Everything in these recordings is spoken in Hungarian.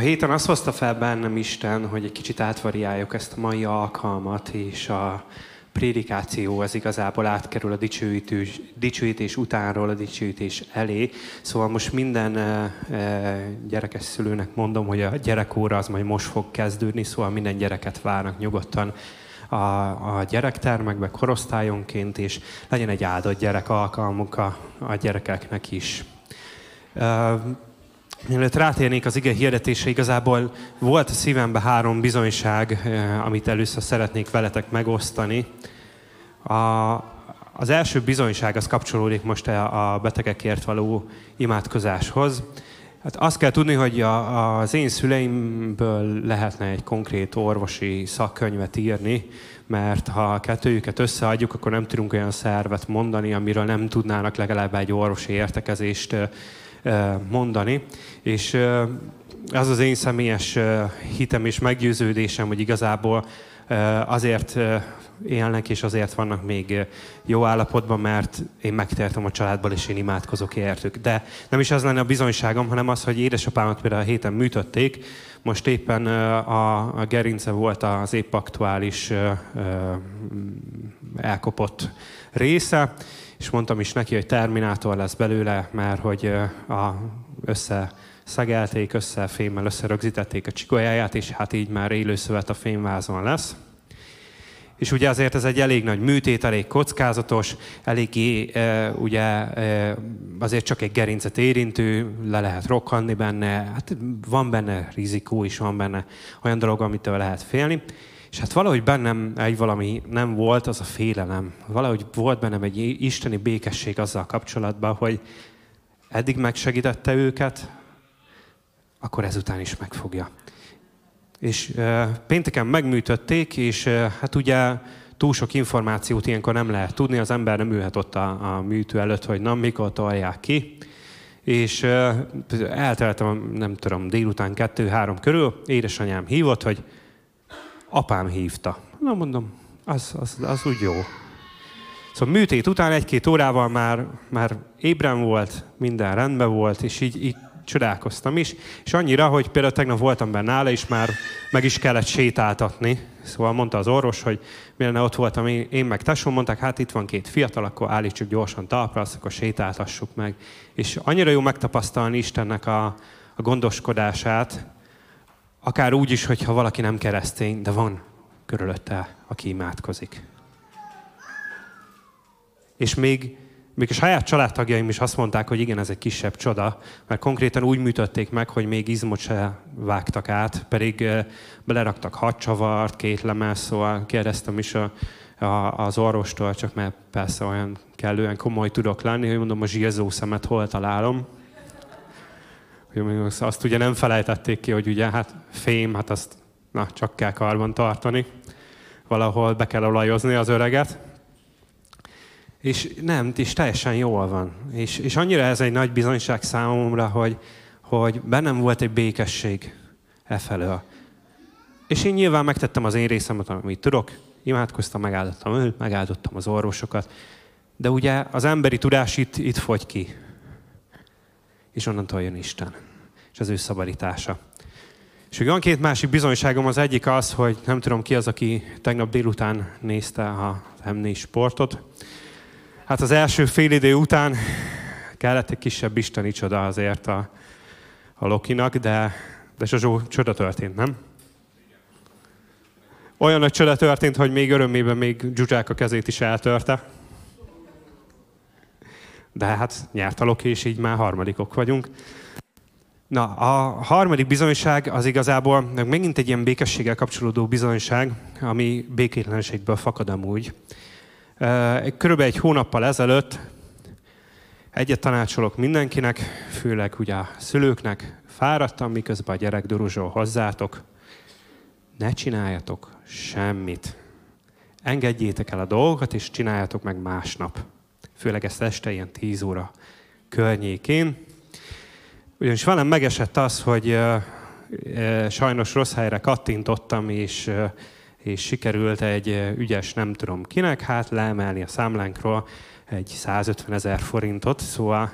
A héten azt hozta fel bennem Isten, hogy egy kicsit átvariáljuk ezt a mai alkalmat, és a prédikáció az igazából átkerül a dicsőítés, dicsőítés utánról a dicsőítés elé. Szóval most minden e, gyerekes szülőnek mondom, hogy a gyerekóra az majd most fog kezdődni, szóval minden gyereket várnak nyugodtan a, a gyerektermekbe korosztályonként, és legyen egy áldott gyerek alkalmuk a, a gyerekeknek is. E, Mielőtt rátérnék az ige hirdetése, igazából volt a szívemben három bizonyság, eh, amit először szeretnék veletek megosztani. A, az első bizonyság az kapcsolódik most a betegekért való imádkozáshoz. Hát azt kell tudni, hogy a, az én szüleimből lehetne egy konkrét orvosi szakkönyvet írni, mert ha a kettőjüket összeadjuk, akkor nem tudunk olyan szervet mondani, amiről nem tudnának legalább egy orvosi értekezést eh, mondani. És az az én személyes hitem és meggyőződésem, hogy igazából azért élnek, és azért vannak még jó állapotban, mert én megtértem a családból, és én imádkozok értük. De nem is az lenne a bizonyságom, hanem az, hogy édesapámat például a héten műtötték, most éppen a, gerince volt az épp aktuális elkopott része, és mondtam is neki, hogy Terminátor lesz belőle, mert hogy a, össze szegelték, össze fémmel összerögzítették a csigolyáját, és hát így már élőszövet a fémvázon lesz. És ugye azért ez egy elég nagy műtét, elég kockázatos, elég e, ugye e, azért csak egy gerincet érintő, le lehet rokkanni benne, hát van benne rizikó is, van benne olyan dolog, amitől lehet félni. És hát valahogy bennem egy valami nem volt, az a félelem. Valahogy volt bennem egy isteni békesség azzal kapcsolatban, hogy eddig megsegítette őket, akkor ezután is megfogja. És e, pénteken megműtötték, és e, hát ugye túl sok információt ilyenkor nem lehet tudni, az ember nem ülhet ott a, a műtő előtt, hogy na, mikor tolják ki. És e, elteltem, nem tudom, délután kettő-három körül, édesanyám hívott, hogy apám hívta. Na mondom, az, az, az úgy jó. Szóval műtét után egy-két órával már, már ébren volt, minden rendben volt, és így, így csodálkoztam is. És annyira, hogy például tegnap voltam benne nála, és már meg is kellett sétáltatni. Szóval mondta az orvos, hogy mire ott voltam én, én meg tesóm, mondták, hát itt van két fiatal, akkor állítsuk gyorsan talpra, azt akkor sétáltassuk meg. És annyira jó megtapasztalni Istennek a, a gondoskodását, Akár úgy is, hogyha valaki nem keresztény, de van körülötte, aki imádkozik. És még, még a saját családtagjaim is azt mondták, hogy igen, ez egy kisebb csoda, mert konkrétan úgy műtötték meg, hogy még izmot se vágtak át, pedig beleraktak hadcsavart, két lemez, szóval kérdeztem is a, a, az orvostól, csak mert persze olyan kellően komoly tudok lenni, hogy mondom, a zsírzó szemet hol találom, azt ugye nem felejtették ki, hogy ugye hát fém, hát azt na, csak kell karban tartani. Valahol be kell olajozni az öreget. És nem, és teljesen jól van. És, és annyira ez egy nagy bizonyság számomra, hogy, hogy bennem volt egy békesség e felől. És én nyilván megtettem az én részemet, amit tudok, imádkoztam, megáldottam őt, megáldottam az orvosokat, de ugye az emberi tudás itt, itt fogy ki és onnantól jön Isten, és az ő szabadítása. És van két másik bizonyságom, az egyik az, hogy nem tudom ki az, aki tegnap délután nézte a m sportot. Hát az első fél idő után kellett egy kisebb isteni csoda azért a, a Lokinak, de, de Zsozsó csoda történt, nem? Olyan nagy csoda történt, hogy még örömében még Zsuzsák a kezét is eltörte. De hát nyert a Loki, és így már harmadikok vagyunk. Na, a harmadik bizonyság az igazából megint egy ilyen békességgel kapcsolódó bizonyság, ami békétlenségből fakad amúgy. Körülbelül egy hónappal ezelőtt egyet tanácsolok mindenkinek, főleg ugye a szülőknek, fáradtam, miközben a gyerek duruzsol hozzátok, ne csináljatok semmit. Engedjétek el a dolgokat, és csináljatok meg másnap főleg ezt este ilyen 10 óra környékén. Ugyanis velem megesett az, hogy sajnos rossz helyre kattintottam, és, és sikerült egy ügyes, nem tudom kinek, hát leemelni a számlánkról egy 150 ezer forintot, szóval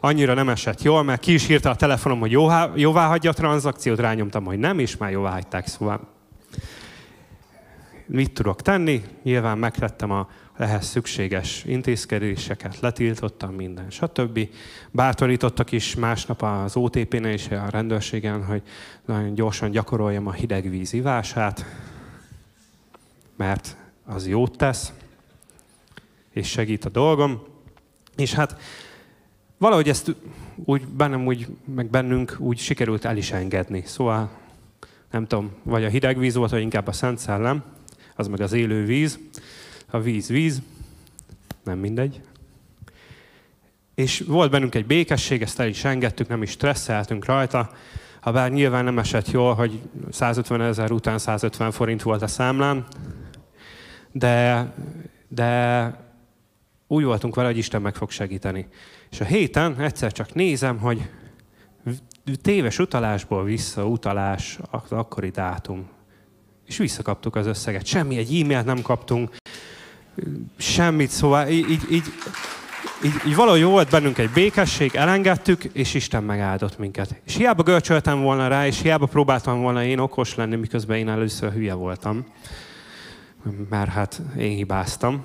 annyira nem esett jól, mert ki is írta a telefonom, hogy jóvá, jóvá hagyja a tranzakciót, rányomtam, hogy nem, és már jóvá hagyták, szóval mit tudok tenni? Nyilván megtettem a ehhez szükséges intézkedéseket, letiltottam minden, stb. Bátorítottak is másnap az OTP-nél és a rendőrségen, hogy nagyon gyorsan gyakoroljam a hideg víz ivását, mert az jót tesz, és segít a dolgom. És hát valahogy ezt úgy bennem, úgy, meg bennünk úgy sikerült el is engedni. Szóval nem tudom, vagy a hideg víz volt, vagy inkább a Szent Szellem, az meg az élő víz. A víz víz, nem mindegy. És volt bennünk egy békesség, ezt el is engedtük, nem is stresszeltünk rajta. Ha bár nyilván nem esett jól, hogy 150 ezer után 150 forint volt a számlán, de, de úgy voltunk vele, hogy Isten meg fog segíteni. És a héten egyszer csak nézem, hogy téves utalásból vissza utalás az akkori dátum. És visszakaptuk az összeget. Semmi, egy e-mailt nem kaptunk, semmit, szóval így, így, így, így, valahogy volt bennünk egy békesség, elengedtük, és Isten megáldott minket. És hiába görcsöltem volna rá, és hiába próbáltam volna én okos lenni, miközben én először hülye voltam. Mert hát én hibáztam.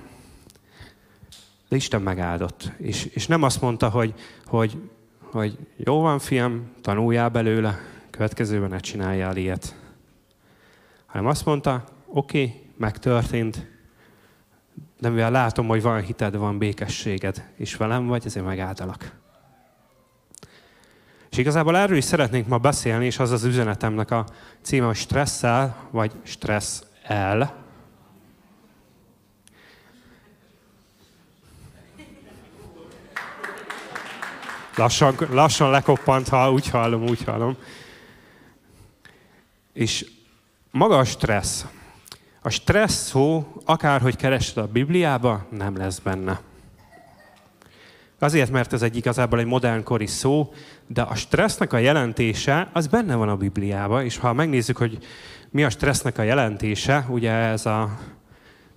De Isten megáldott. És, és nem azt mondta, hogy, hogy, hogy jó van, fiam, tanuljál belőle, következőben ne csináljál ilyet. Hanem azt mondta, oké, okay, megtörtént, de mivel látom, hogy van hited, van békességed, és velem vagy, ezért megáldalak. És igazából erről is szeretnénk ma beszélni, és az az üzenetemnek a címe, hogy stresszel, vagy stressz el. Lassan, lassan lekoppant, ha úgy hallom, úgy hallom. És maga a stressz, a stressz szó, akárhogy keresed a Bibliába, nem lesz benne. Azért, mert ez egy igazából egy modernkori szó, de a stressznek a jelentése, az benne van a Bibliában, és ha megnézzük, hogy mi a stressznek a jelentése, ugye ez a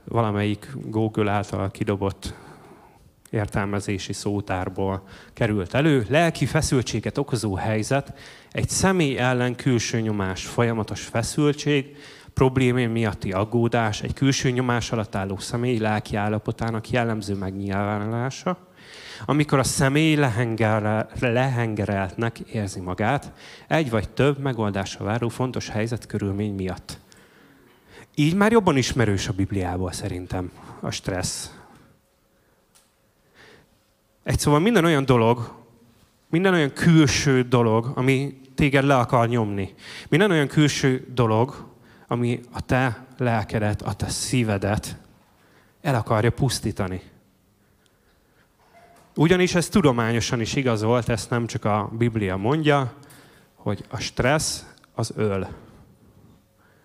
valamelyik Google által kidobott értelmezési szótárból került elő, lelki feszültséget okozó helyzet, egy személy ellen külső nyomás, folyamatos feszültség, problémé miatti aggódás, egy külső nyomás alatt álló személy lelki állapotának jellemző megnyilvánulása, amikor a személy lehengereltnek érzi magát, egy vagy több megoldásra váró fontos helyzet körülmény miatt. Így már jobban ismerős a Bibliából szerintem a stressz. Egy szóval minden olyan dolog, minden olyan külső dolog, ami téged le akar nyomni. Minden olyan külső dolog, ami a te lelkedet, a te szívedet el akarja pusztítani. Ugyanis ez tudományosan is igazolt, ezt nem csak a Biblia mondja, hogy a stressz az öl.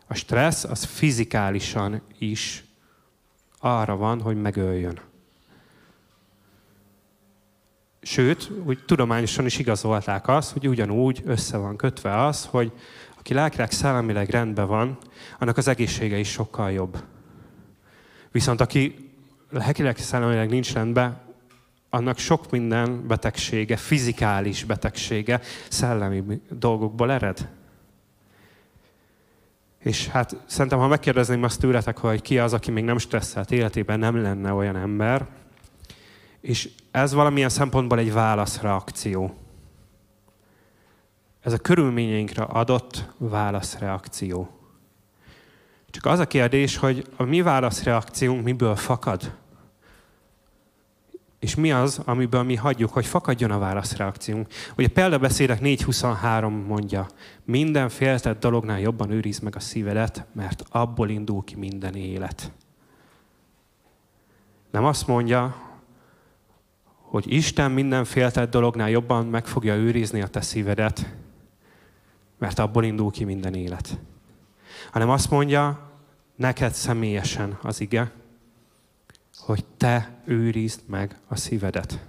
A stressz az fizikálisan is arra van, hogy megöljön. Sőt, úgy tudományosan is igazolták azt, hogy ugyanúgy össze van kötve az, hogy aki lelkileg, szellemileg rendben van, annak az egészsége is sokkal jobb. Viszont aki lelkileg, szellemileg nincs rendben, annak sok minden betegsége, fizikális betegsége, szellemi dolgokból ered. És hát szerintem, ha megkérdezném azt tőletek, hogy ki az, aki még nem stresszelt életében, nem lenne olyan ember, és ez valamilyen szempontból egy válaszreakció. Ez a körülményeinkre adott válaszreakció. Csak az a kérdés, hogy a mi válaszreakciónk miből fakad? És mi az, amiből mi hagyjuk, hogy fakadjon a válaszreakciónk? Ugye példabeszédek 4.23 mondja, minden féltett dolognál jobban őriz meg a szívedet, mert abból indul ki minden élet. Nem azt mondja, hogy Isten minden féltett dolognál jobban meg fogja őrizni a te szívedet, mert abból indul ki minden élet. Hanem azt mondja neked személyesen az ige, hogy te őrizd meg a szívedet.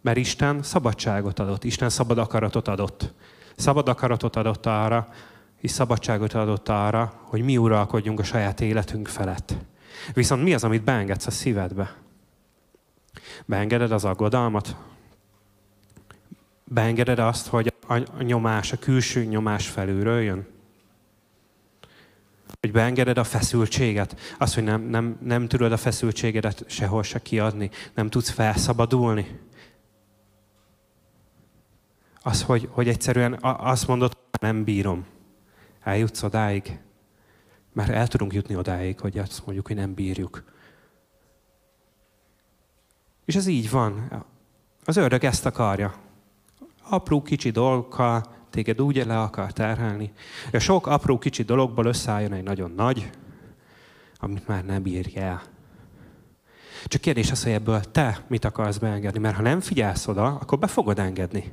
Mert Isten szabadságot adott, Isten szabad akaratot adott. Szabad akaratot adott arra, és szabadságot adott arra, hogy mi uralkodjunk a saját életünk felett. Viszont mi az, amit beengedsz a szívedbe? Beengeded az aggodalmat? Beengeded azt, hogy a nyomás, a külső nyomás felülről jön? Hogy beengeded a feszültséget, az, hogy nem, nem, nem tudod a feszültségedet sehol se kiadni, nem tudsz felszabadulni. Az, hogy, hogy egyszerűen azt mondod, nem bírom. Eljutsz odáig. Már el tudunk jutni odáig, hogy azt mondjuk, hogy nem bírjuk. És ez így van. Az ördög ezt akarja. Apró kicsi dolgokkal téged úgy le akar terhelni. A sok apró kicsi dologból összeálljon egy nagyon nagy, amit már nem bírja el. Csak kérdés az, hogy ebből te mit akarsz beengedni, mert ha nem figyelsz oda, akkor be fogod engedni.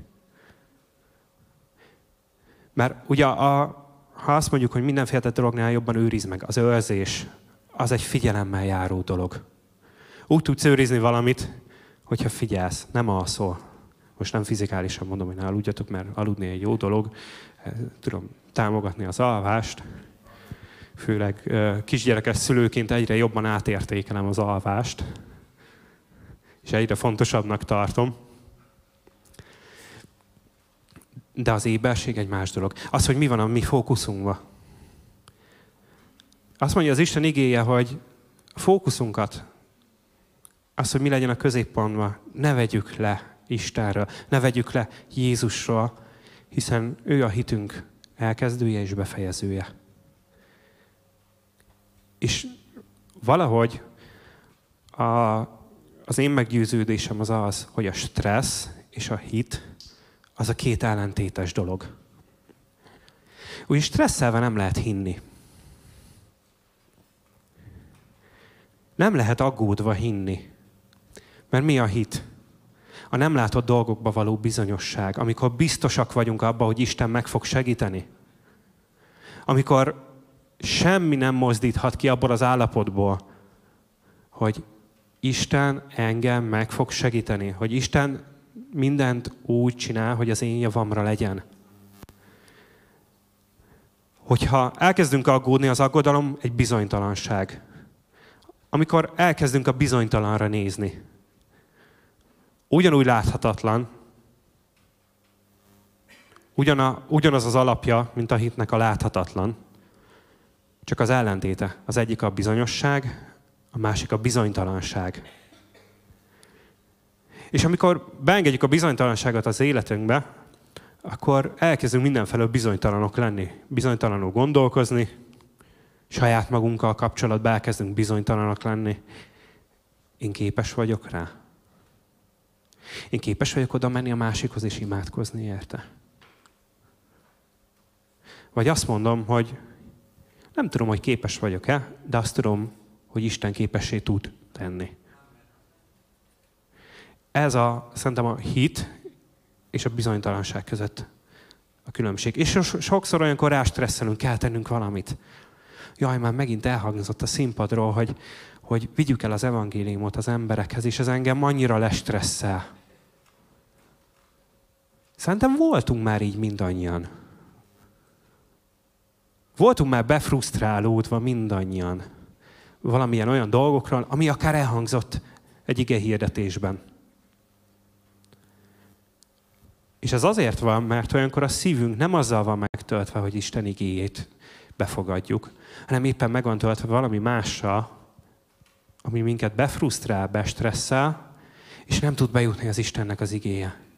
Mert ugye, a, ha azt mondjuk, hogy mindenféle dolognál jobban őriz meg, az őrzés, az egy figyelemmel járó dolog. Úgy tudsz őrizni valamit, hogyha figyelsz, nem alszol. Most nem fizikálisan mondom, hogy ne aludjatok, mert aludni egy jó dolog. Tudom támogatni az alvást. Főleg kisgyerekes szülőként egyre jobban átértékelem az alvást. És egyre fontosabbnak tartom. De az éberség egy más dolog. Az, hogy mi van a mi fókuszunkban. Azt mondja az Isten igéje, hogy a fókuszunkat, az, hogy mi legyen a középpontban, ne vegyük le Istenről, ne vegyük le Jézusról, hiszen ő a hitünk elkezdője és befejezője. És valahogy a, az én meggyőződésem az az, hogy a stressz és a hit az a két ellentétes dolog. Úgy stresszelve nem lehet hinni. Nem lehet aggódva hinni. Mert mi a hit? A nem látott dolgokba való bizonyosság. Amikor biztosak vagyunk abban, hogy Isten meg fog segíteni. Amikor semmi nem mozdíthat ki abból az állapotból, hogy Isten engem meg fog segíteni, hogy Isten mindent úgy csinál, hogy az én javamra legyen. Hogyha elkezdünk aggódni, az aggodalom egy bizonytalanság. Amikor elkezdünk a bizonytalanra nézni. Ugyanúgy láthatatlan, ugyana, ugyanaz az alapja, mint a hitnek a láthatatlan, csak az ellentéte. Az egyik a bizonyosság, a másik a bizonytalanság. És amikor beengedjük a bizonytalanságot az életünkbe, akkor elkezdünk mindenfelől bizonytalanok lenni, bizonytalanul gondolkozni, saját magunkkal kapcsolatban elkezdünk bizonytalanok lenni. Én képes vagyok rá? Én képes vagyok oda menni a másikhoz és imádkozni érte? Vagy azt mondom, hogy nem tudom, hogy képes vagyok-e, de azt tudom, hogy Isten képessé tud tenni. Ez a, szerintem a hit és a bizonytalanság között a különbség. És sokszor olyankor rástresszelünk, kell tennünk valamit. Jaj, már megint elhangzott a színpadról, hogy, hogy vigyük el az evangéliumot az emberekhez, és ez engem annyira lestresszel. Szerintem voltunk már így mindannyian. Voltunk már befrusztrálódva mindannyian valamilyen olyan dolgokról, ami akár elhangzott egy ige hirdetésben. És ez azért van, mert olyankor a szívünk nem azzal van megtöltve, hogy Isten igéjét befogadjuk, hanem éppen meg van töltve valami mással, ami minket befrusztrál, bestresszel, és nem tud bejutni az Istennek az igéje.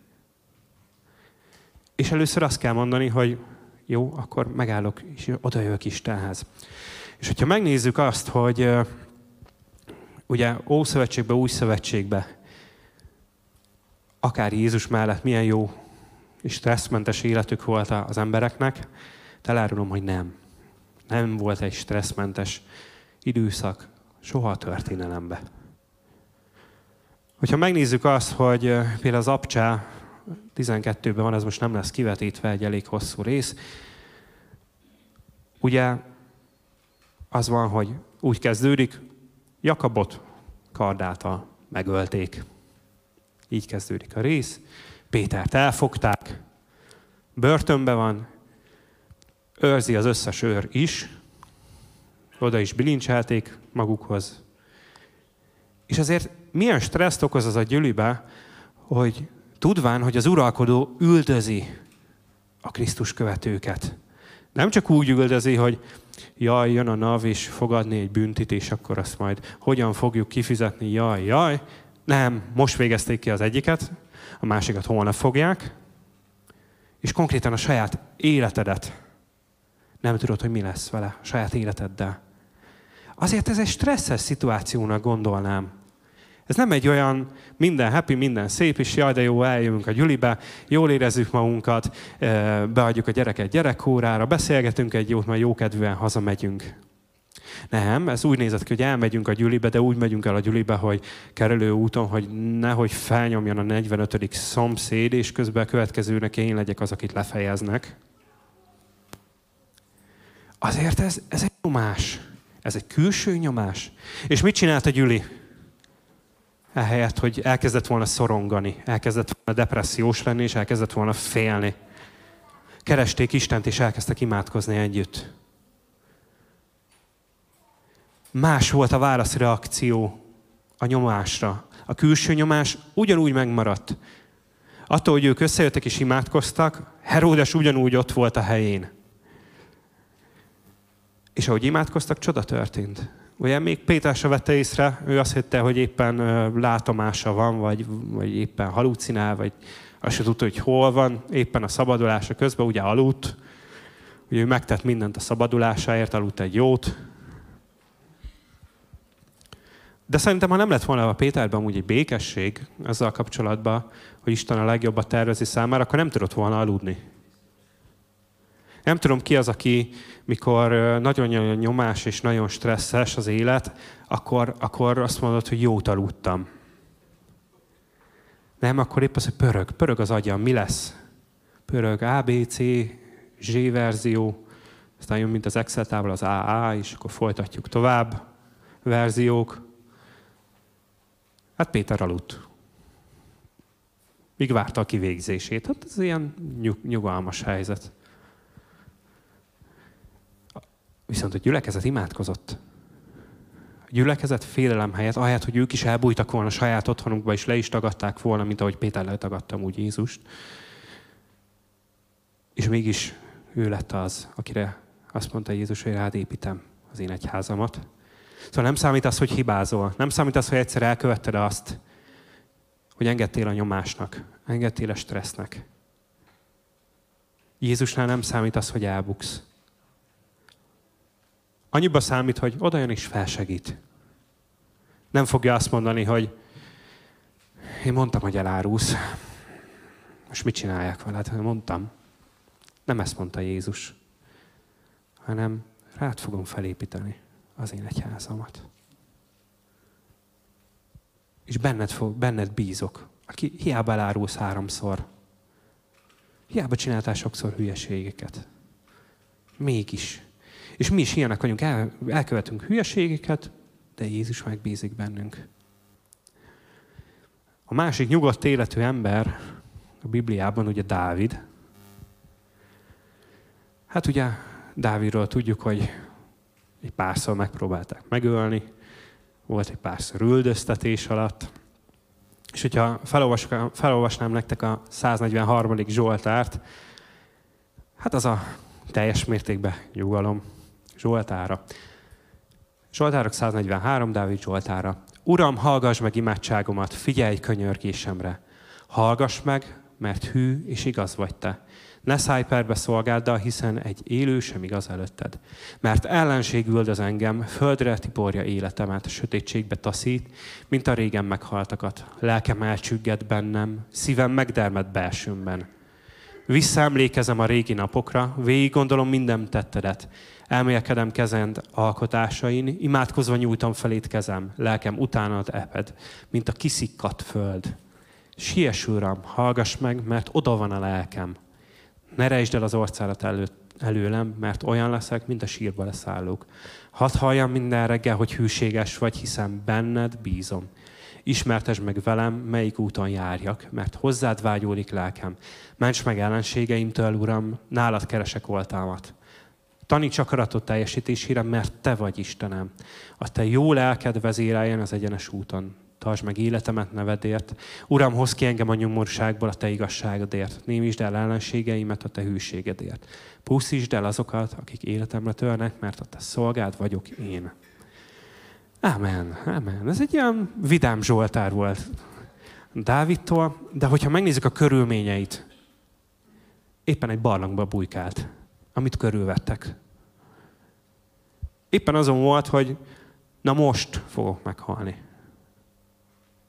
És először azt kell mondani, hogy jó, akkor megállok, és odajövök Istenhez. És hogyha megnézzük azt, hogy ugye Ószövetségbe, Új Szövetségbe, akár Jézus mellett milyen jó és stresszmentes életük volt az embereknek, elárulom, hogy nem. Nem volt egy stresszmentes időszak soha a történelembe. Hogyha megnézzük azt, hogy például az Abcsá 12-ben van, ez most nem lesz kivetítve, egy elég hosszú rész, ugye az van, hogy úgy kezdődik, Jakabot kardáltal megölték. Így kezdődik a rész. Pétert elfogták, börtönbe van, őrzi az összes őr is, oda is bilincselték magukhoz. És azért milyen stresszt okoz az a gyülibe, hogy tudván, hogy az uralkodó üldözi a Krisztus követőket. Nem csak úgy üldözi, hogy jaj, jön a NAV és fogadni egy büntit, és akkor azt majd hogyan fogjuk kifizetni, jaj, jaj. Nem, most végezték ki az egyiket, a másikat holnap fogják, és konkrétan a saját életedet nem tudod, hogy mi lesz vele, a saját életeddel. Azért ez egy stresszes szituációnak gondolnám. Ez nem egy olyan minden happy, minden szép, és jaj, de jó, eljövünk a gyülibe, jól érezzük magunkat, beadjuk a gyereket gyerekkórára, beszélgetünk egy jót, majd jókedvűen hazamegyünk. Nem, ez úgy nézett ki, hogy elmegyünk a gyülibe, de úgy megyünk el a gyülibe, hogy kerülő úton, hogy nehogy felnyomjon a 45. szomszéd, és közben a következőnek én legyek az, akit lefejeznek. Azért ez, ez egy nyomás. Ez egy külső nyomás. És mit csinált a gyüli? Ehelyett, hogy elkezdett volna szorongani, elkezdett volna depressziós lenni, és elkezdett volna félni. Keresték Istent, és elkezdtek imádkozni együtt. Más volt a válaszreakció a nyomásra. A külső nyomás ugyanúgy megmaradt. Attól, hogy ők összejöttek és imádkoztak, Heródes ugyanúgy ott volt a helyén. És ahogy imádkoztak, csoda történt. Ugye még Péter se vette észre, ő azt hitte, hogy éppen látomása van, vagy, vagy éppen halucinál, vagy azt se tudta, hogy hol van, éppen a szabadulása közben ugye aludt. Ugye ő megtett mindent a szabadulásáért, aludt egy jót. De szerintem, ha nem lett volna a Péterben úgy egy békesség ezzel kapcsolatban, hogy Isten a legjobbat tervezi számára, akkor nem tudott volna aludni. Nem tudom ki az, aki, mikor nagyon nyomás és nagyon stresszes az élet, akkor, akkor azt mondod, hogy jót aludtam. Nem, akkor épp az, hogy pörög, pörög az agyam, mi lesz? Pörög A, B, C, Z verzió, aztán jön, mint az Excel tábla, az AA, és akkor folytatjuk tovább, verziók. Hát Péter aludt. Míg várta a kivégzését. Hát ez ilyen nyug- nyugalmas helyzet. Viszont a gyülekezet imádkozott. A gyülekezet félelem helyett, ahelyett, hogy ők is elbújtak volna a saját otthonukba, és le is tagadták volna, mint ahogy Péter letagadtam úgy Jézust. És mégis ő lett az, akire azt mondta Jézus, hogy rád építem az én egyházamat. Szóval nem számít az, hogy hibázol. Nem számít az, hogy egyszer elkövetted azt, hogy engedtél a nyomásnak, engedtél a stressznek. Jézusnál nem számít az, hogy elbuksz. Annyiba számít, hogy oda jön és felsegít. Nem fogja azt mondani, hogy én mondtam, hogy elárulsz. Most mit csinálják veled? Mondtam. Nem ezt mondta Jézus, hanem rád fogom felépíteni az én egyházamat. És benned, fog, benned bízok, aki hiába elárulsz háromszor. Hiába csináltál sokszor hülyeségeket. Mégis és mi is ilyenek vagyunk, el, elkövetünk hülyeségeket, de Jézus megbízik bennünk. A másik nyugodt életű ember a Bibliában ugye Dávid. Hát ugye Dávidról tudjuk, hogy egy párszor megpróbálták megölni, volt egy párszor üldöztetés alatt. És hogyha felolvasnám, nektek a 143. Zsoltárt, hát az a teljes mértékben nyugalom, Zsoltára. Zsoltárok 143, Dávid Zsoltára. Uram, hallgass meg imádságomat, figyelj könyörgésemre. Hallgass meg, mert hű és igaz vagy te. Ne szállj perbe szolgáddal, hiszen egy élő sem igaz előtted. Mert ellenség üldöz engem, földre tiporja életemet, sötétségbe taszít, mint a régen meghaltakat. Lelkem elcsügged bennem, szívem megdermed belsőmben. Visszaemlékezem a régi napokra, végig gondolom minden tettedet. Elmélkedem kezend alkotásain, imádkozva nyújtam felét kezem, lelkem utánad eped, mint a kiszikkadt föld. Siess, Uram, hallgass meg, mert oda van a lelkem. Ne rejtsd el az orcárat elő, előlem, mert olyan leszek, mint a sírba leszállók. Hadd halljam minden reggel, hogy hűséges vagy, hiszen benned bízom. Ismertesd meg velem, melyik úton járjak, mert hozzád vágyódik lelkem. Ments meg ellenségeimtől, Uram, nálad keresek oltalmat. Taníts akaratot teljesítésére, mert Te vagy Istenem. A Te jó lelked vezéreljen az egyenes úton. tartsd meg életemet nevedért. Uram, hoz ki engem a nyomorságból a te igazságodért. Némítsd el ellenségeimet a te hűségedért. Pusztítsd el azokat, akik életemre törnek, mert a te szolgád vagyok én. Amen, amen. Ez egy ilyen vidám Zsoltár volt Dávidtól, de hogyha megnézzük a körülményeit, éppen egy barlangba bujkált, amit körülvettek. Éppen azon volt, hogy na most fogok meghalni.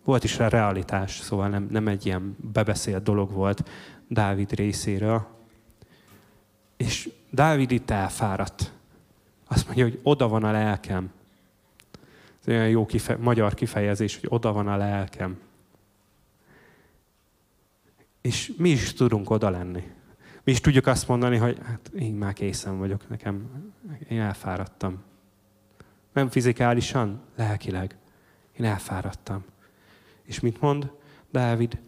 Volt is rá realitás, szóval nem, nem egy ilyen bebeszélt dolog volt Dávid részéről. És Dávid itt elfáradt. Azt mondja, hogy oda van a lelkem. Ez olyan jó kife- magyar kifejezés, hogy oda van a lelkem. És mi is tudunk oda lenni. Mi is tudjuk azt mondani, hogy hát én már készen vagyok, nekem, én elfáradtam. Nem fizikálisan, lelkileg. Én elfáradtam. És mit mond Dávid?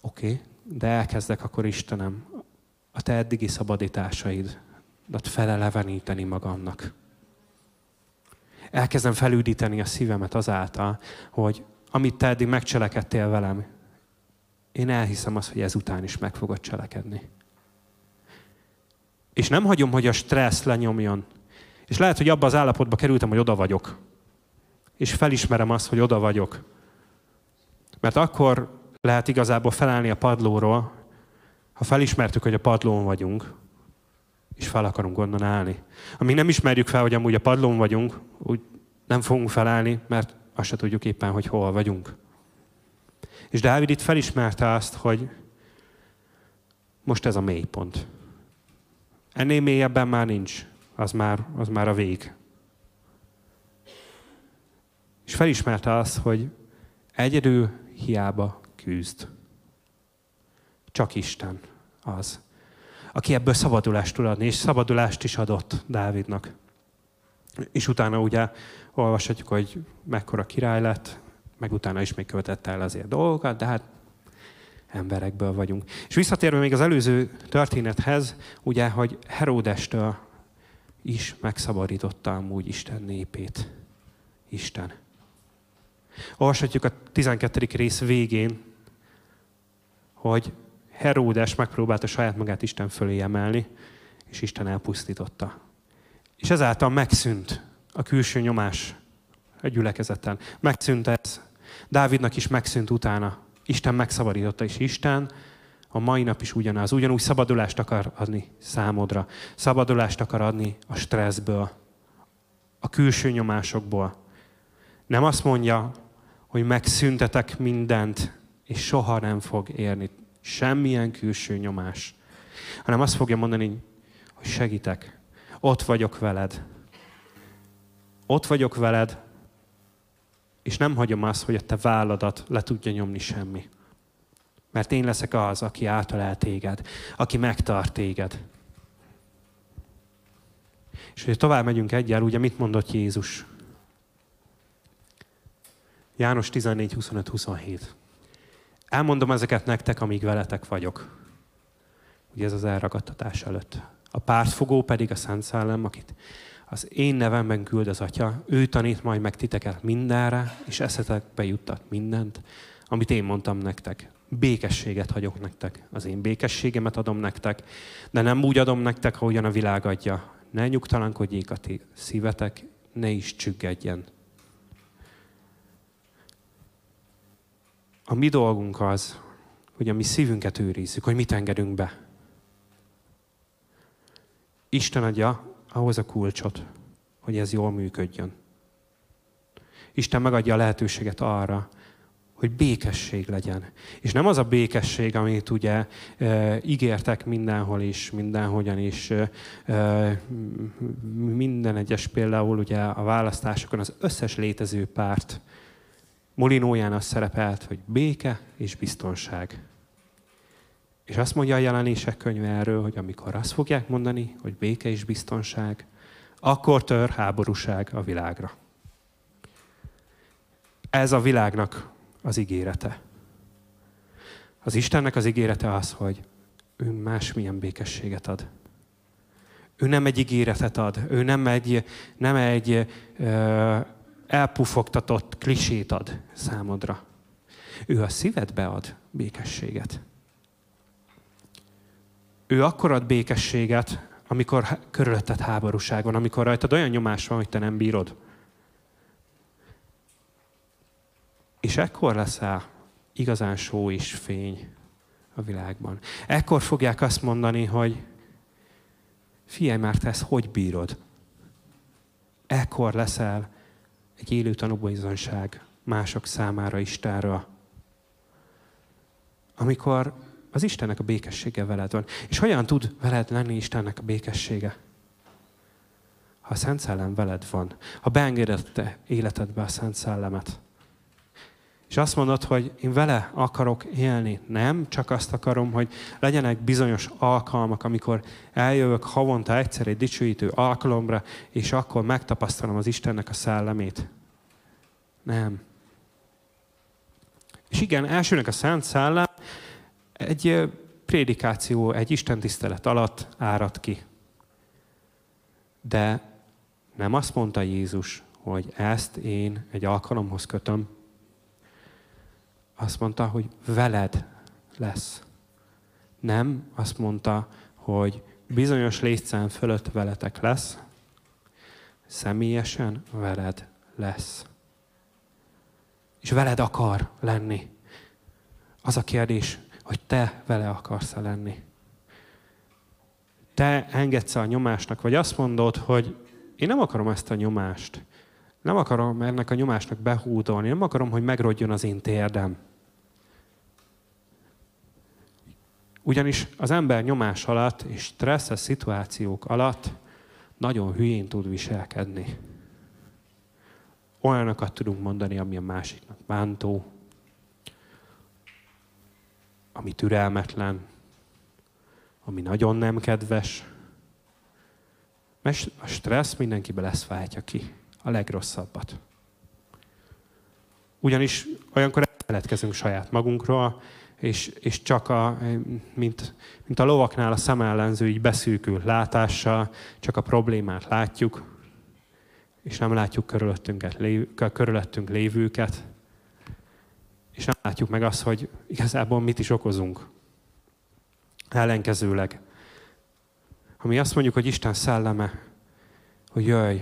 Oké, okay, de elkezdek akkor Istenem a te eddigi szabadításaid, feleleveníteni magamnak. Elkezdem felüdíteni a szívemet azáltal, hogy amit te eddig megcselekedtél velem, én elhiszem azt, hogy ezután is meg fogod cselekedni. És nem hagyom, hogy a stressz lenyomjon. És lehet, hogy abba az állapotba kerültem, hogy oda vagyok. És felismerem azt, hogy oda vagyok. Mert akkor lehet igazából felállni a padlóról, ha felismertük, hogy a padlón vagyunk, és fel akarunk onnan állni. Amíg nem ismerjük fel, hogy amúgy a padlón vagyunk, úgy nem fogunk felállni, mert azt se tudjuk éppen, hogy hol vagyunk. És Dávid itt felismerte azt, hogy most ez a mélypont. Ennél mélyebben már nincs. Az már, az már a vég. És felismerte azt, hogy egyedül hiába küzd. Csak Isten az, aki ebből szabadulást tud adni, és szabadulást is adott Dávidnak. És utána ugye olvashatjuk, hogy mekkora király lett, meg utána is még követette el azért dolgokat, de hát emberekből vagyunk. És visszatérve még az előző történethez, ugye, hogy Heródestől is megszabadította amúgy Isten népét. Isten. Olvashatjuk a 12. rész végén, hogy Heródes megpróbálta saját magát Isten fölé emelni, és Isten elpusztította. És ezáltal megszűnt a külső nyomás a gyülekezeten. Megszűnt ez. Dávidnak is megszűnt utána. Isten megszabadította, és Isten a mai nap is ugyanaz. Ugyanúgy szabadulást akar adni számodra. Szabadulást akar adni a stresszből, a külső nyomásokból. Nem azt mondja, hogy megszüntetek mindent, és soha nem fog érni semmilyen külső nyomás, hanem azt fogja mondani, hogy segítek, ott vagyok veled. Ott vagyok veled, és nem hagyom azt, hogy a te válladat le tudja nyomni semmi. Mert én leszek az, aki által téged, aki megtart téged. És hogy tovább megyünk egyel, ugye mit mondott Jézus? János 14, 25, 27. Elmondom ezeket nektek, amíg veletek vagyok. Ugye ez az elragadtatás előtt. A pártfogó pedig a Szent Szellem, akit az én nevemben küld az Atya, ő tanít majd meg titeket mindenre, és eszetekbe juttat mindent, amit én mondtam nektek. Békességet hagyok nektek. Az én békességemet adom nektek, de nem úgy adom nektek, ahogyan a világ adja. Ne nyugtalankodjék a ti szívetek, ne is csüggedjen. A mi dolgunk az, hogy a mi szívünket őrizzük, hogy mit engedünk be. Isten adja ahhoz a kulcsot, hogy ez jól működjön. Isten megadja a lehetőséget arra, hogy békesség legyen. És nem az a békesség, amit ugye e, ígértek mindenhol is, mindenhogyan is, e, minden egyes például ugye a választásokon az összes létező párt Molinóján az szerepelt, hogy béke és biztonság. És azt mondja a jelenések könyve erről, hogy amikor azt fogják mondani, hogy béke és biztonság, akkor tör háborúság a világra. Ez a világnak az ígérete. Az Istennek az ígérete az, hogy ő másmilyen békességet ad. Ő nem egy ígéretet ad, ő nem egy, nem egy ö, elpufogtatott klisét ad számodra. Ő a szívedbe ad békességet. Ő akkor ad békességet, amikor körülötted háborúság van, amikor rajtad olyan nyomás van, hogy te nem bírod. És ekkor leszel igazán só és fény a világban. Ekkor fogják azt mondani, hogy figyelj már, te ezt hogy bírod? Ekkor leszel egy élő tanúbizonyság mások számára Istenről. Amikor az Istennek a békessége veled van. És hogyan tud veled lenni Istennek a békessége? Ha a Szent Szellem veled van, ha beengedett te életedbe a Szent Szellemet, és azt mondod, hogy én vele akarok élni. Nem, csak azt akarom, hogy legyenek bizonyos alkalmak, amikor eljövök havonta egyszer egy dicsőítő alkalomra, és akkor megtapasztalom az Istennek a szellemét. Nem. És igen, elsőnek a Szent Szellem egy prédikáció, egy Isten tisztelet alatt árad ki. De nem azt mondta Jézus, hogy ezt én egy alkalomhoz kötöm, azt mondta, hogy veled lesz. Nem azt mondta, hogy bizonyos létszám fölött veletek lesz, személyesen veled lesz. És veled akar lenni. Az a kérdés, hogy te vele akarsz-e lenni. Te engedsz a nyomásnak, vagy azt mondod, hogy én nem akarom ezt a nyomást. Nem akarom ennek a nyomásnak behúdolni, nem akarom, hogy megrodjon az én térdem. Ugyanis az ember nyomás alatt és stresszes szituációk alatt nagyon hülyén tud viselkedni. Olyanokat tudunk mondani, ami a másiknak bántó, ami türelmetlen, ami nagyon nem kedves. Mert a stressz mindenkibe lesz váltja ki a legrosszabbat. Ugyanis olyankor elfeledkezünk saját magunkról, és, és csak a, mint, mint a lovaknál a szemellenző így beszűkül látással, csak a problémát látjuk, és nem látjuk körülöttünket, körülöttünk lévőket, és nem látjuk meg azt, hogy igazából mit is okozunk. Ellenkezőleg. Ha mi azt mondjuk, hogy Isten szelleme, hogy jöjj,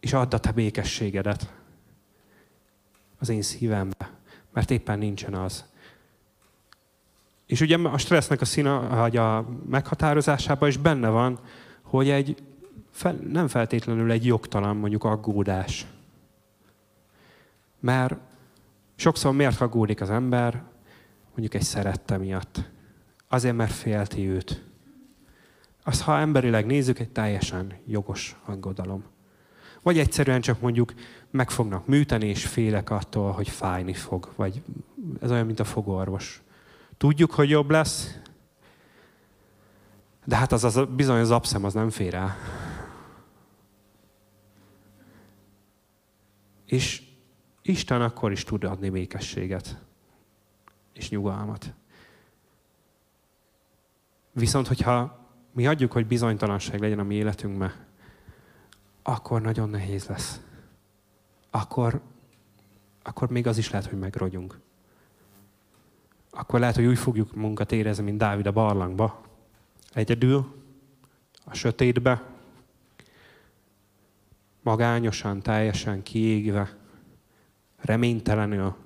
és add a te békességedet az én szívembe, mert éppen nincsen az. És ugye a stressznek a szína, vagy a meghatározásában is benne van, hogy egy fel, nem feltétlenül egy jogtalan mondjuk aggódás. Mert sokszor miért aggódik az ember, mondjuk egy szerette miatt. Azért, mert félti őt. Az, ha emberileg nézzük, egy teljesen jogos aggodalom. Vagy egyszerűen csak mondjuk meg fognak műteni, és félek attól, hogy fájni fog. Vagy ez olyan, mint a fogorvos. Tudjuk, hogy jobb lesz, de hát az, az bizony az abszem az nem fér el. És Isten akkor is tud adni békességet és nyugalmat. Viszont, hogyha mi adjuk, hogy bizonytalanság legyen a mi életünkben, akkor nagyon nehéz lesz. Akkor, akkor még az is lehet, hogy megrogyunk. Akkor lehet, hogy úgy fogjuk munkat érezni, mint Dávid a barlangba. Egyedül, a sötétbe, magányosan, teljesen kiégve, reménytelenül,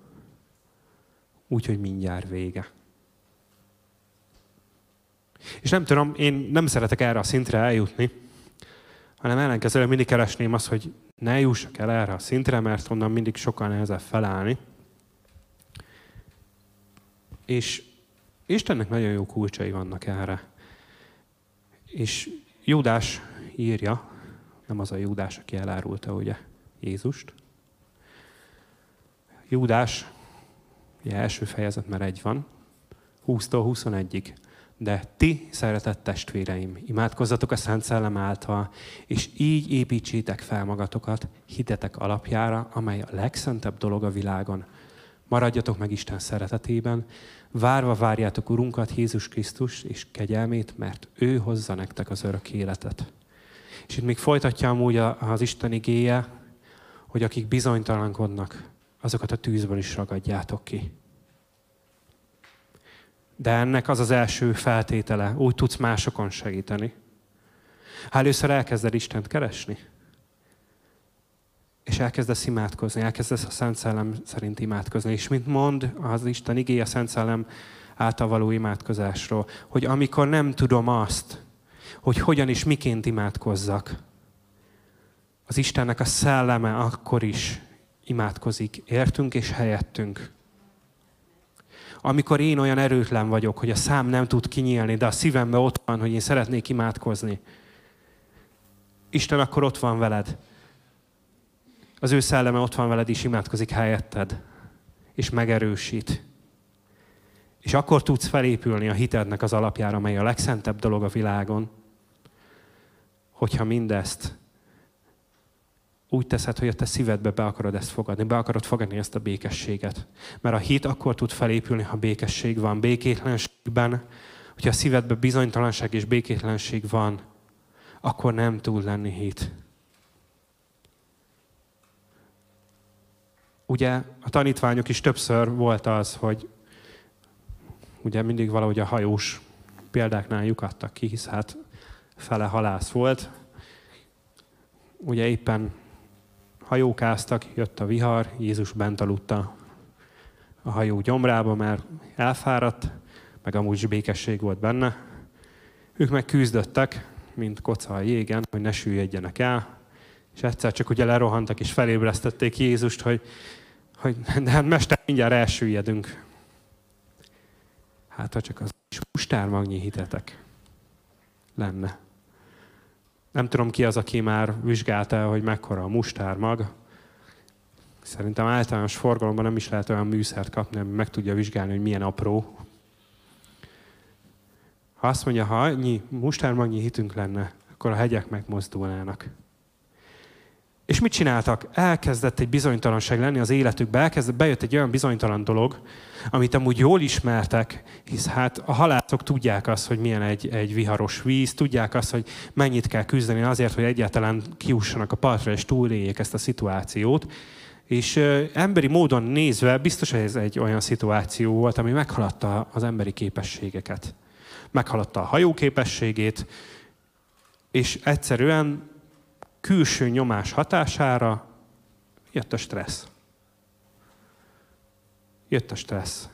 úgyhogy mindjárt vége. És nem tudom, én nem szeretek erre a szintre eljutni, hanem ellenkezőleg mindig keresném azt, hogy ne jussak el erre a szintre, mert onnan mindig sokkal nehezebb felállni. És Istennek nagyon jó kulcsai vannak erre. És Júdás írja, nem az a Júdás, aki elárulta ugye Jézust. Júdás, ugye első fejezet, mert egy van, 20-tól 21-ig. De ti, szeretett testvéreim, imádkozzatok a Szent Szellem által, és így építsétek fel magatokat hitetek alapjára, amely a legszentebb dolog a világon. Maradjatok meg Isten szeretetében, várva várjátok Urunkat, Jézus Krisztus és kegyelmét, mert ő hozza nektek az örök életet. És itt még folytatja amúgy az Isten igéje, hogy akik bizonytalankodnak, azokat a tűzből is ragadjátok ki. De ennek az az első feltétele, úgy tudsz másokon segíteni. Ha először elkezded Istent keresni, és elkezdesz imádkozni, elkezdesz a Szent Szellem szerint imádkozni, és mint mond az Isten igé a Szent Szellem által való imádkozásról, hogy amikor nem tudom azt, hogy hogyan és miként imádkozzak, az Istennek a szelleme akkor is imádkozik értünk és helyettünk. Amikor én olyan erőtlen vagyok, hogy a szám nem tud kinyílni, de a szívemben ott van, hogy én szeretnék imádkozni, Isten akkor ott van veled. Az ő szelleme ott van veled, és imádkozik helyetted, és megerősít. És akkor tudsz felépülni a hitednek az alapjára, mely a legszentebb dolog a világon, hogyha mindezt úgy teszed, hogy a te szívedbe be akarod ezt fogadni, be akarod fogadni ezt a békességet. Mert a hit akkor tud felépülni, ha békesség van. Békétlenségben, hogyha a szívedbe bizonytalanság és békétlenség van, akkor nem tud lenni hit. Ugye a tanítványok is többször volt az, hogy ugye mindig valahogy a hajós példáknál lyukadtak ki, hisz hát fele halász volt. Ugye éppen hajókáztak, jött a vihar, Jézus bent aludta a hajó gyomrába, mert elfáradt, meg amúgy is békesség volt benne. Ők meg küzdöttek, mint koca a jégen, hogy ne süllyedjenek el, és egyszer csak ugye lerohantak és felébresztették Jézust, hogy, hogy de hát mester, mindjárt elsüllyedünk. Hát ha csak az is mustármagnyi hitetek lenne. Nem tudom ki az, aki már vizsgálta, hogy mekkora a mustármag. Szerintem általános forgalomban nem is lehet olyan műszert kapni, ami meg tudja vizsgálni, hogy milyen apró. Ha azt mondja, ha annyi mustármagnyi hitünk lenne, akkor a hegyek megmozdulnának. És mit csináltak? Elkezdett egy bizonytalanság lenni az életükbe, elkezdett, bejött egy olyan bizonytalan dolog, amit amúgy jól ismertek, hisz hát a halászok tudják azt, hogy milyen egy, egy viharos víz, tudják azt, hogy mennyit kell küzdeni azért, hogy egyáltalán kiussanak a partra és túléljék ezt a szituációt. És ö, emberi módon nézve biztos, hogy ez egy olyan szituáció volt, ami meghaladta az emberi képességeket. Meghaladta a hajó képességét, és egyszerűen külső nyomás hatására jött a stressz. Jött a stressz.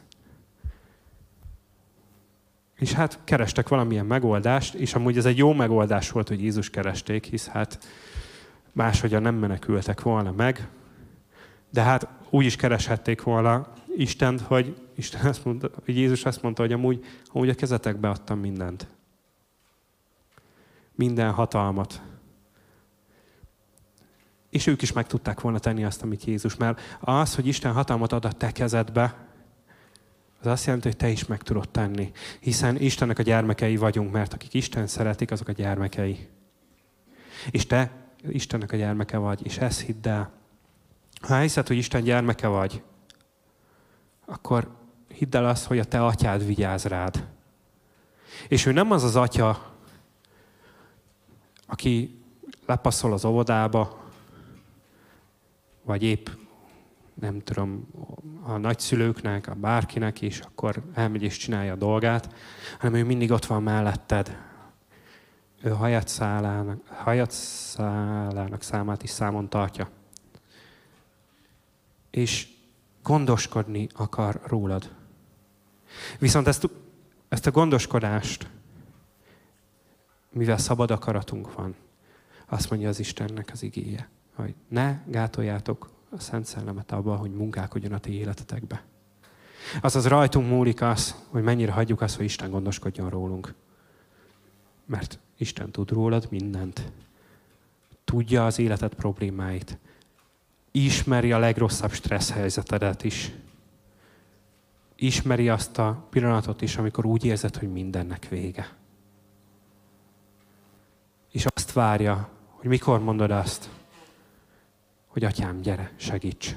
És hát kerestek valamilyen megoldást, és amúgy ez egy jó megoldás volt, hogy Jézus keresték, hisz hát máshogyan nem menekültek volna meg. De hát úgy is kereshették volna Istent, hogy Isten azt mondta, hogy Jézus azt mondta, hogy amúgy, amúgy a kezetekbe adtam mindent. Minden hatalmat, és ők is meg tudták volna tenni azt, amit Jézus. Mert az, hogy Isten hatalmat ad a te kezedbe, az azt jelenti, hogy te is meg tudod tenni. Hiszen Istennek a gyermekei vagyunk, mert akik Isten szeretik, azok a gyermekei. És te Istennek a gyermeke vagy, és ezt hidd el. Ha hiszed, hogy Isten gyermeke vagy, akkor hidd el azt, hogy a te atyád vigyáz rád. És ő nem az az atya, aki lepasszol az óvodába, vagy épp nem tudom, a nagyszülőknek, a bárkinek is, akkor elmegy és csinálja a dolgát, hanem ő mindig ott van melletted. Ő hajatszálának, hajatszálának számát is számon tartja. És gondoskodni akar rólad. Viszont ezt, ezt a gondoskodást, mivel szabad akaratunk van, azt mondja az Istennek az igéje hogy ne gátoljátok a Szent Szellemet abban, hogy munkálkodjon a ti életetekbe. Azaz rajtunk múlik az, hogy mennyire hagyjuk azt, hogy Isten gondoskodjon rólunk. Mert Isten tud rólad mindent. Tudja az életed problémáit. Ismeri a legrosszabb stressz helyzetedet is. Ismeri azt a pillanatot is, amikor úgy érzed, hogy mindennek vége. És azt várja, hogy mikor mondod azt, hogy atyám, gyere, segíts.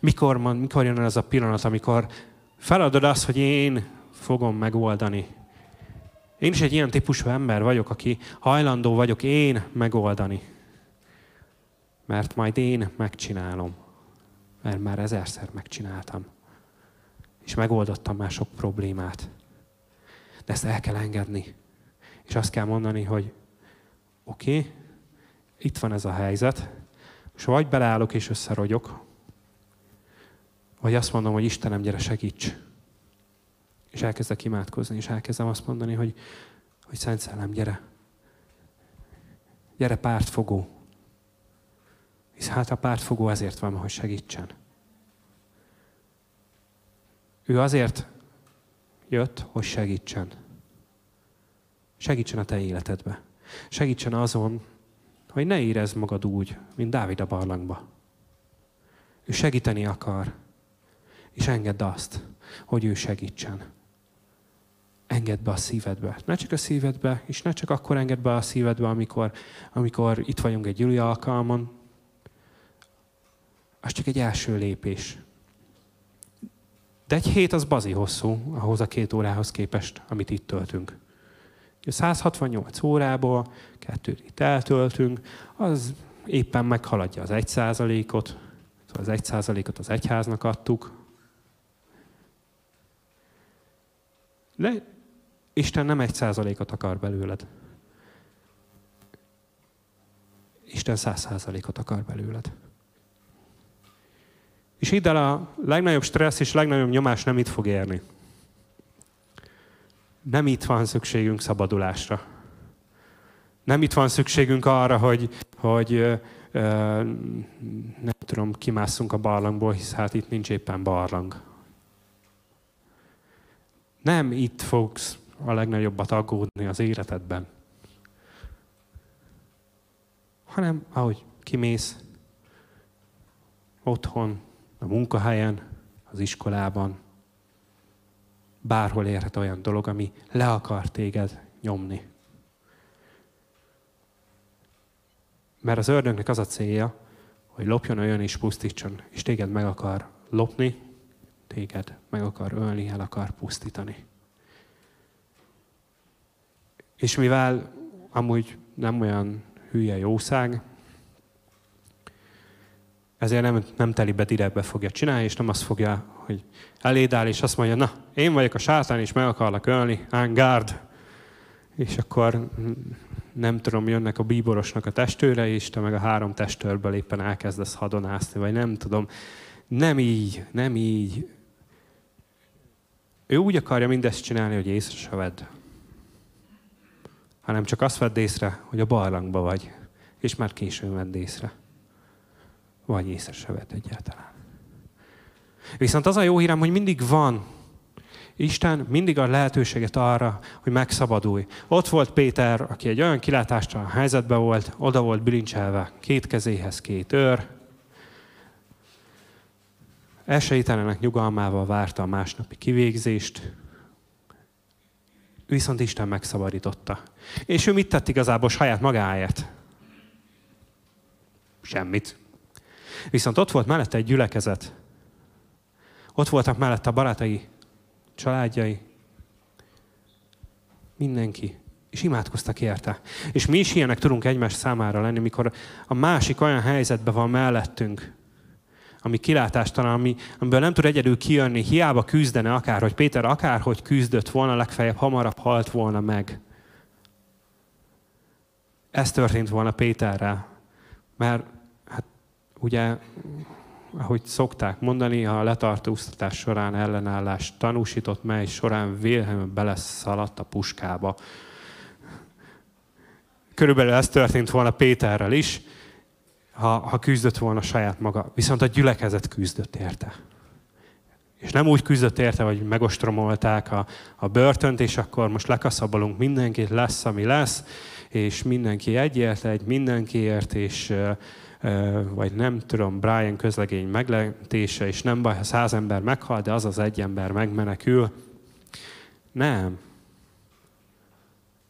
Mikor, mikor jön az a pillanat, amikor feladod azt, hogy én fogom megoldani. Én is egy ilyen típusú ember vagyok, aki hajlandó vagyok én megoldani. mert majd én megcsinálom. Mert már ezerszer megcsináltam. És megoldottam már sok problémát. De ezt el kell engedni. És azt kell mondani, hogy oké, okay, itt van ez a helyzet, és vagy beleállok és összerogyok, vagy azt mondom, hogy Istenem, gyere segíts. És elkezdek imádkozni, és elkezdem azt mondani, hogy, hogy Szent Szellem, gyere. Gyere pártfogó. Hisz hát a pártfogó ezért van, hogy segítsen. Ő azért jött, hogy segítsen. Segítsen a te életedbe. Segítsen azon, hogy ne érezd magad úgy, mint Dávid a barlangba. Ő segíteni akar, és engedd azt, hogy ő segítsen. Engedd be a szívedbe. Ne csak a szívedbe, és ne csak akkor engedd be a szívedbe, amikor, amikor itt vagyunk egy gyűli alkalmon. Az csak egy első lépés. De egy hét az bazi hosszú ahhoz a két órához képest, amit itt töltünk. 168 órából kettőt itt eltöltünk, az éppen meghaladja az egy százalékot, szóval az egy százalékot az egyháznak adtuk. De Isten nem egy százalékot akar belőled. Isten száz százalékot akar belőled. És hidd el, a legnagyobb stressz és legnagyobb nyomás nem itt fog érni. Nem itt van szükségünk szabadulásra. Nem itt van szükségünk arra, hogy, hogy ö, ö, nem tudom, kimásszunk a barlangból, hisz hát itt nincs éppen barlang. Nem itt fogsz a legnagyobbat aggódni az életedben, hanem ahogy kimész, otthon, a munkahelyen, az iskolában, bárhol érhet olyan dolog, ami le akar téged nyomni. Mert az ördögnek az a célja, hogy lopjon olyan és pusztítson, és téged meg akar lopni, téged meg akar ölni, el akar pusztítani. És mivel amúgy nem olyan hülye jószág, ezért nem, nem telibe direktbe fogja csinálni, és nem azt fogja, hogy eléd áll, és azt mondja, na, én vagyok a sátán, és meg akarlak ölni, ángárd. És akkor nem tudom, jönnek a bíborosnak a testőre, és te meg a három testőrből éppen elkezdesz hadonászni, vagy nem tudom. Nem így, nem így. Ő úgy akarja mindezt csinálni, hogy észre se vedd. Hanem csak azt vedd észre, hogy a barlangba vagy, és már későn vedd észre vagy észre se vett egyáltalán. Viszont az a jó hírem, hogy mindig van Isten mindig a lehetőséget arra, hogy megszabadulj. Ott volt Péter, aki egy olyan kilátástalan helyzetben volt, oda volt bilincselve két kezéhez két őr. Esélytelenek nyugalmával várta a másnapi kivégzést, viszont Isten megszabadította. És ő mit tett igazából saját magáért? Semmit. Viszont ott volt mellette egy gyülekezet. Ott voltak mellette a barátai, családjai, mindenki. És imádkoztak érte. És mi is ilyenek tudunk egymás számára lenni, mikor a másik olyan helyzetben van mellettünk, ami kilátástalan, ami, amiből nem tud egyedül kijönni, hiába küzdene akár, hogy Péter akárhogy küzdött volna, legfeljebb hamarabb halt volna meg. Ez történt volna Péterrel. Mert ugye, ahogy szokták mondani, a letartóztatás során ellenállás tanúsított, mely során Wilhelm beleszaladt a puskába. Körülbelül ez történt volna Péterrel is, ha, ha küzdött volna saját maga. Viszont a gyülekezet küzdött érte. És nem úgy küzdött érte, hogy megostromolták a, a börtönt, és akkor most lekaszabolunk mindenkit, lesz, ami lesz, és mindenki egyért, egy mindenkiért, és vagy nem tudom, Brian közlegény megletése, és nem baj, ha száz ember meghal, de az az egy ember megmenekül. Nem.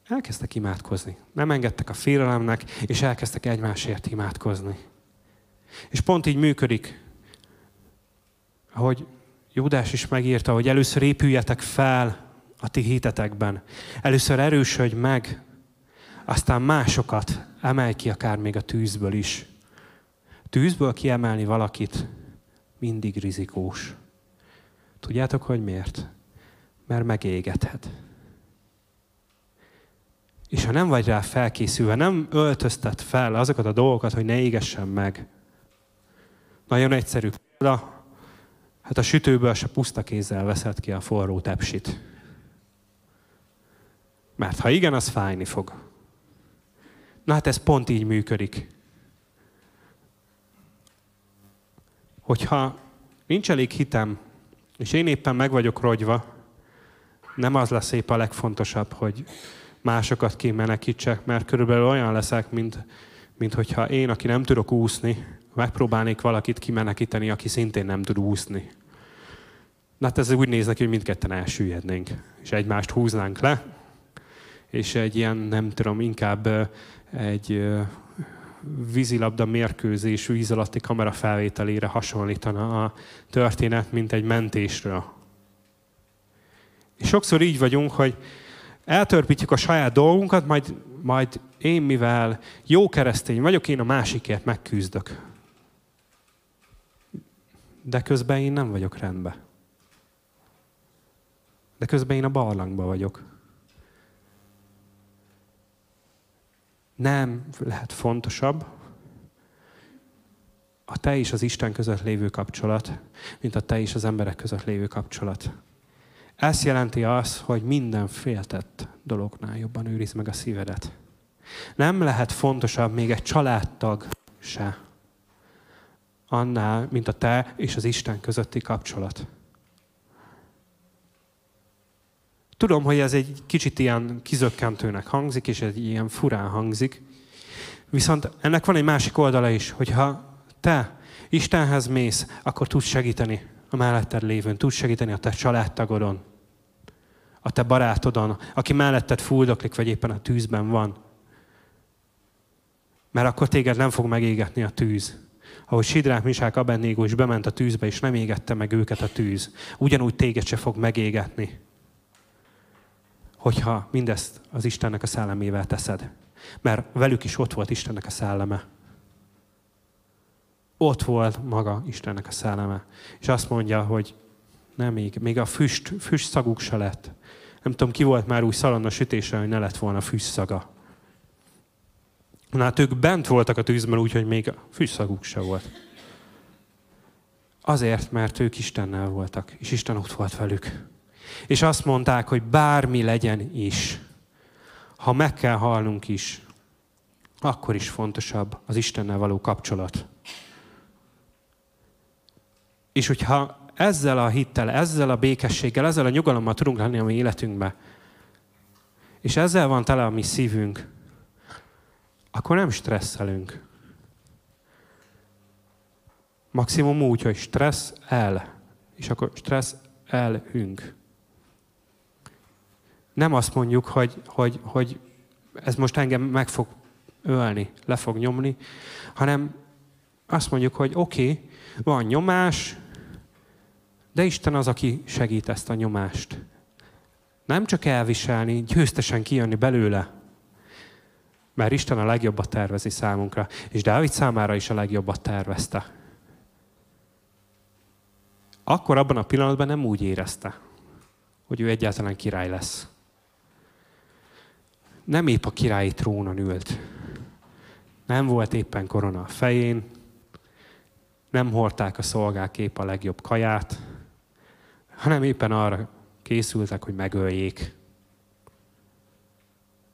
Elkezdtek imádkozni. Nem engedtek a félelemnek, és elkezdtek egymásért imádkozni. És pont így működik, ahogy Júdás is megírta, hogy először épüljetek fel a ti hitetekben. Először erősödj meg, aztán másokat emelj ki akár még a tűzből is. Tűzből kiemelni valakit mindig rizikós. Tudjátok, hogy miért? Mert megégethet. És ha nem vagy rá felkészülve, nem öltöztet fel azokat a dolgokat, hogy ne égessen meg. Nagyon egyszerű példa, hát a sütőből se puszta kézzel veszed ki a forró tepsit. Mert ha igen, az fájni fog. Na hát ez pont így működik. Hogyha nincs elég hitem, és én éppen meg vagyok rogyva, nem az lesz épp a legfontosabb, hogy másokat kimenekítsek, mert körülbelül olyan leszek, mint, mint hogyha én, aki nem tudok úszni, megpróbálnék valakit kimenekíteni, aki szintén nem tud úszni. Na hát ez úgy néz neki, hogy mindketten elsüllyednénk, és egymást húznánk le, és egy ilyen, nem tudom, inkább egy vízilabda mérkőzés víz alatti kamera felvételére hasonlítana a történet, mint egy mentésről. És sokszor így vagyunk, hogy eltörpítjük a saját dolgunkat, majd, majd én, mivel jó keresztény vagyok, én a másikért megküzdök. De közben én nem vagyok rendben. De közben én a barlangba vagyok. Nem lehet fontosabb a te és az Isten között lévő kapcsolat, mint a te és az emberek között lévő kapcsolat. Ez jelenti azt, hogy minden féltett dolognál jobban őriz meg a szívedet. Nem lehet fontosabb még egy családtag se annál, mint a te és az Isten közötti kapcsolat. Tudom, hogy ez egy kicsit ilyen kizökkentőnek hangzik, és egy ilyen furán hangzik. Viszont ennek van egy másik oldala is, hogyha te Istenhez mész, akkor tudsz segíteni a melletted lévőn, tudsz segíteni a te családtagodon, a te barátodon, aki melletted fuldoklik, vagy éppen a tűzben van. Mert akkor téged nem fog megégetni a tűz. Ahogy Sidrák, Misák, Abednégó is bement a tűzbe, és nem égette meg őket a tűz. Ugyanúgy téged se fog megégetni hogyha mindezt az Istennek a szellemével teszed. Mert velük is ott volt Istennek a szelleme. Ott volt maga Istennek a szelleme. És azt mondja, hogy nem még, még a füst, füst szaguk se lett. Nem tudom, ki volt már úgy szalonna sütésre, hogy ne lett volna füst szaga. Na hát ők bent voltak a tűzben, úgyhogy még a szaguk se volt. Azért, mert ők Istennel voltak, és Isten ott volt velük. És azt mondták, hogy bármi legyen is, ha meg kell halnunk is, akkor is fontosabb az Istennel való kapcsolat. És hogyha ezzel a hittel, ezzel a békességgel, ezzel a nyugalommal tudunk lenni a mi életünkbe, és ezzel van tele a mi szívünk, akkor nem stresszelünk. Maximum úgy, hogy stressz el, és akkor stressz elhünk. Nem azt mondjuk, hogy, hogy, hogy ez most engem meg fog ölni, le fog nyomni, hanem azt mondjuk, hogy oké, okay, van nyomás, de Isten az, aki segít ezt a nyomást. Nem csak elviselni, győztesen kijönni belőle, mert Isten a legjobbat tervezi számunkra, és Dávid számára is a legjobbat tervezte. Akkor abban a pillanatban nem úgy érezte, hogy ő egyáltalán király lesz nem épp a királyi trónon ült. Nem volt éppen korona a fején, nem hordták a szolgák épp a legjobb kaját, hanem éppen arra készültek, hogy megöljék.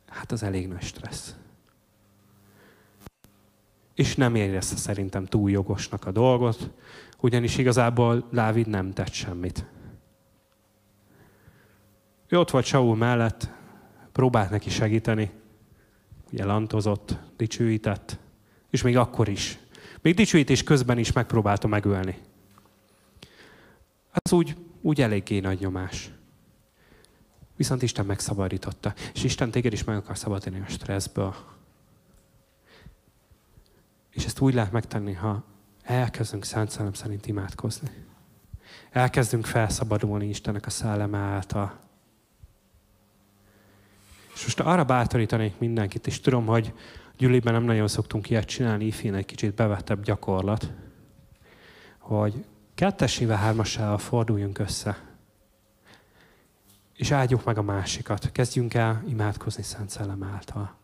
Hát az elég nagy stressz. És nem érezte szerintem túl jogosnak a dolgot, ugyanis igazából Dávid nem tett semmit. Ő ott volt Saul mellett, próbált neki segíteni, ugye lantozott, dicsőített, és még akkor is. Még dicsőítés közben is megpróbálta megölni. Ez úgy, úgy eléggé nagy nyomás. Viszont Isten megszabadította. És Isten téged is meg akar szabadítani a stresszből. És ezt úgy lehet megtenni, ha elkezdünk Szent Szellem szerint imádkozni. Elkezdünk felszabadulni Istennek a szelleme által. És most arra bátorítanék mindenkit, és tudom, hogy gyűlében nem nagyon szoktunk ilyet csinálni, ifén egy kicsit bevettebb gyakorlat, hogy kettesével, hármasával forduljunk össze. És áldjuk meg a másikat. Kezdjünk el imádkozni Szent Szellem által.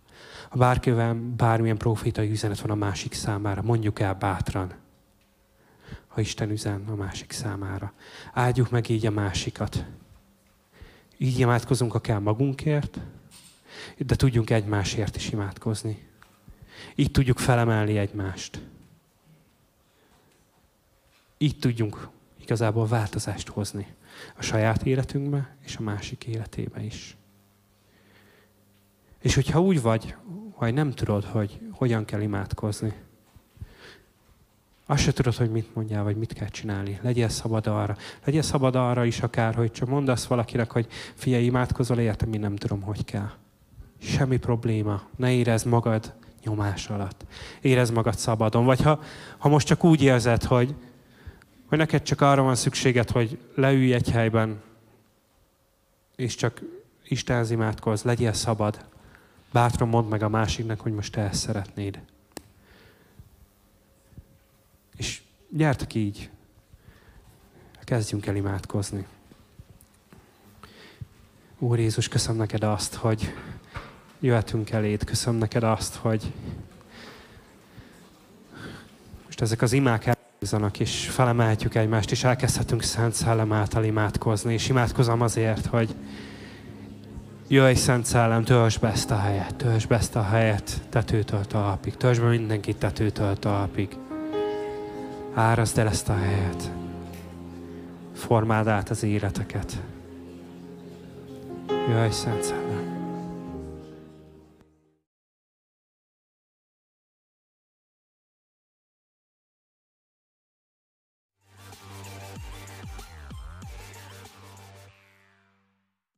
Ha bárkivel bármilyen profétai üzenet van a másik számára, mondjuk el bátran, ha Isten üzen a másik számára. Áldjuk meg így a másikat. Így imádkozunk akár magunkért, de tudjunk egymásért is imádkozni. Így tudjuk felemelni egymást. Így tudjunk igazából változást hozni a saját életünkbe és a másik életébe is. És hogyha úgy vagy, hogy nem tudod, hogy hogyan kell imádkozni, azt se tudod, hogy mit mondjál, vagy mit kell csinálni. Legyél szabad arra. Legyél szabad arra is akár, hogy csak mondasz valakinek, hogy figyelj, imádkozol, értem, én nem tudom, hogy kell. Semmi probléma. Ne érezd magad nyomás alatt. Érezd magad szabadon. Vagy ha, ha most csak úgy érzed, hogy, hogy neked csak arra van szükséged, hogy leülj egy helyben, és csak Istenhez imádkozz, legyél szabad. Bátran mondd meg a másiknak, hogy most te ezt szeretnéd. És gyertek így, kezdjünk el imádkozni. Úr Jézus, köszönöm neked azt, hogy jöhetünk eléd. Köszönöm neked azt, hogy most ezek az imák elhangzanak, és felemelhetjük egymást, és elkezdhetünk Szent Szellem által imádkozni. És imádkozom azért, hogy jöjj Szent Szellem, töltsd be ezt a helyet, töltsd be ezt a helyet tetőtől talpig, töltsd be mindenkit tetőtől talpig. Árazd el ezt a helyet. Formáld át az életeket. Jöjj, Szent Szellem.